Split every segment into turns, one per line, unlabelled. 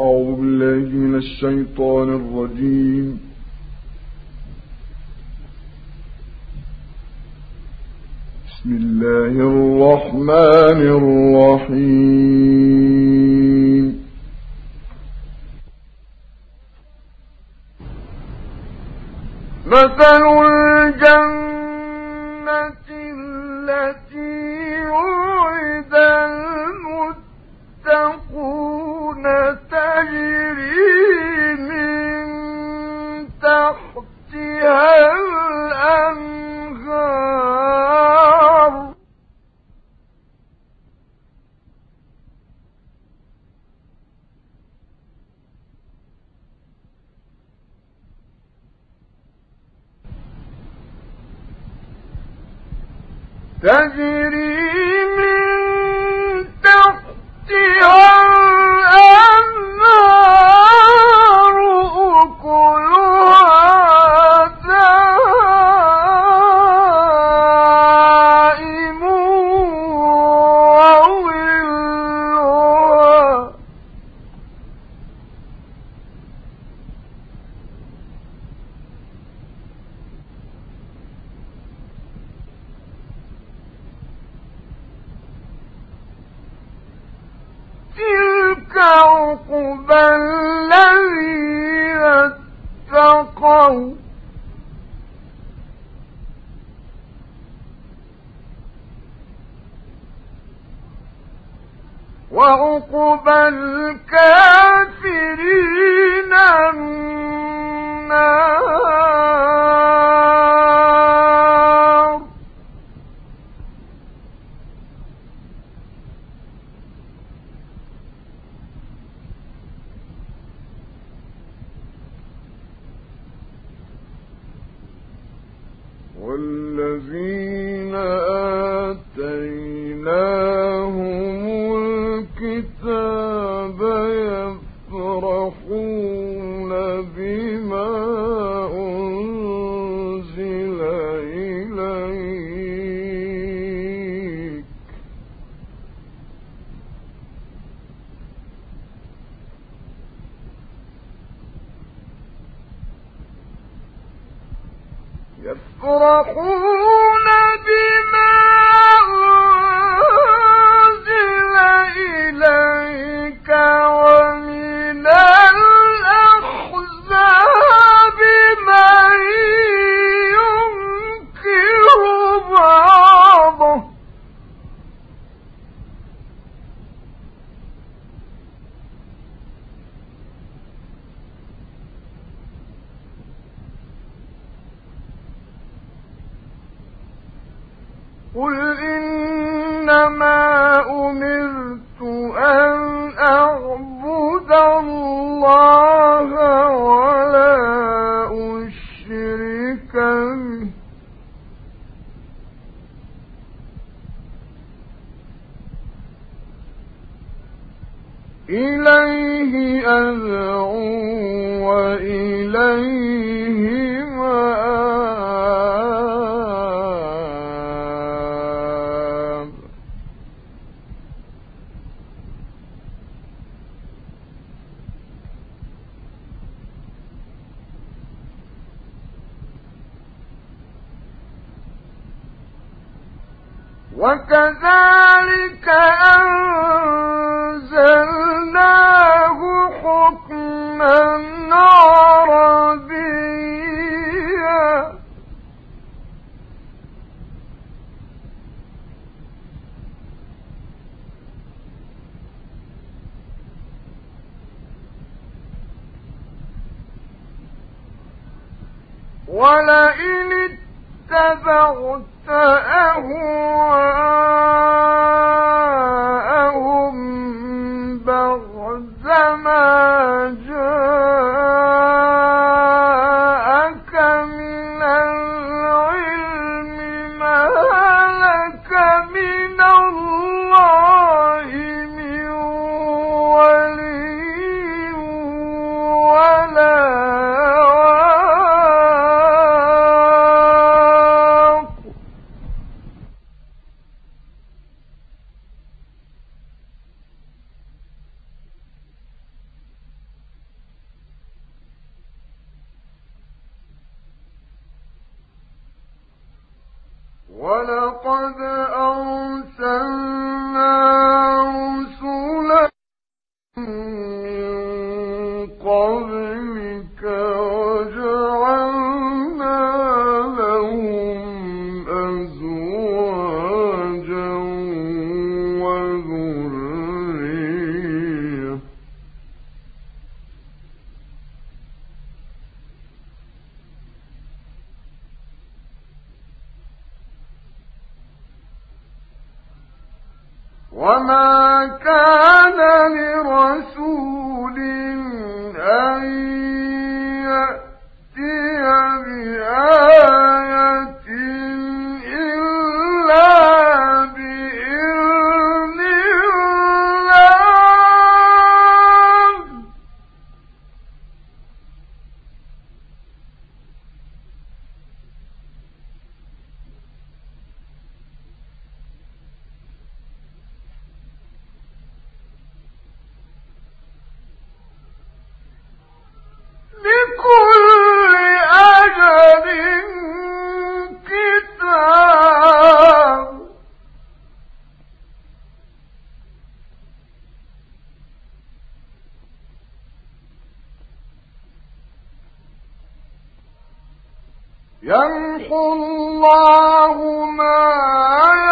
أعوذ بالله من الشيطان الرجيم. بسم الله الرحمن الرحيم. مثل الجنة تجري عقبى الذين اتقوا. وعقبى الكافرين النار. والذين قل إنما أمرت أن أعبد الله ولا أشرك به إليه أدعو وإليه وكذلك أنزلناه حكما عربيا. ولئن اتبعت أهواءهم ولقد وما كان لرسول أن يمحو الله ما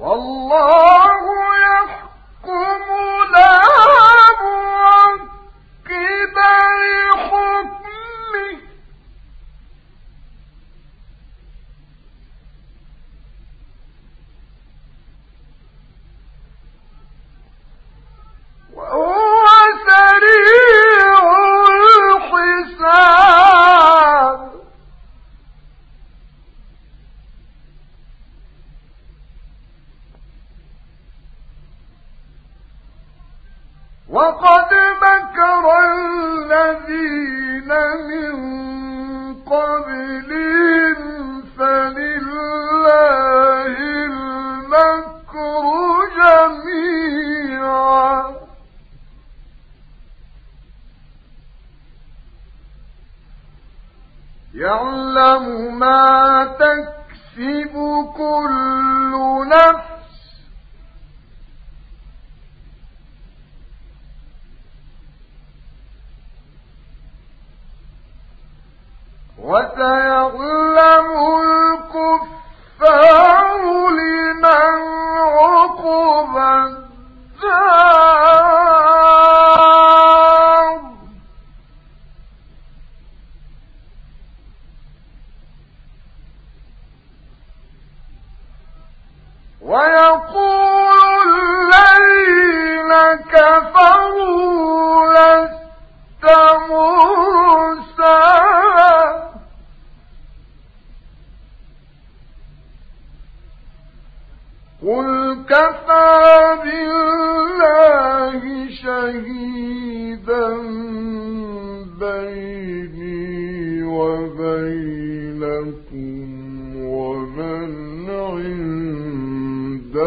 وقد يعلم ما تكسب كل نفس. وسيعلم قل كفى بالله شهيدا بيني وبينكم ومن عنده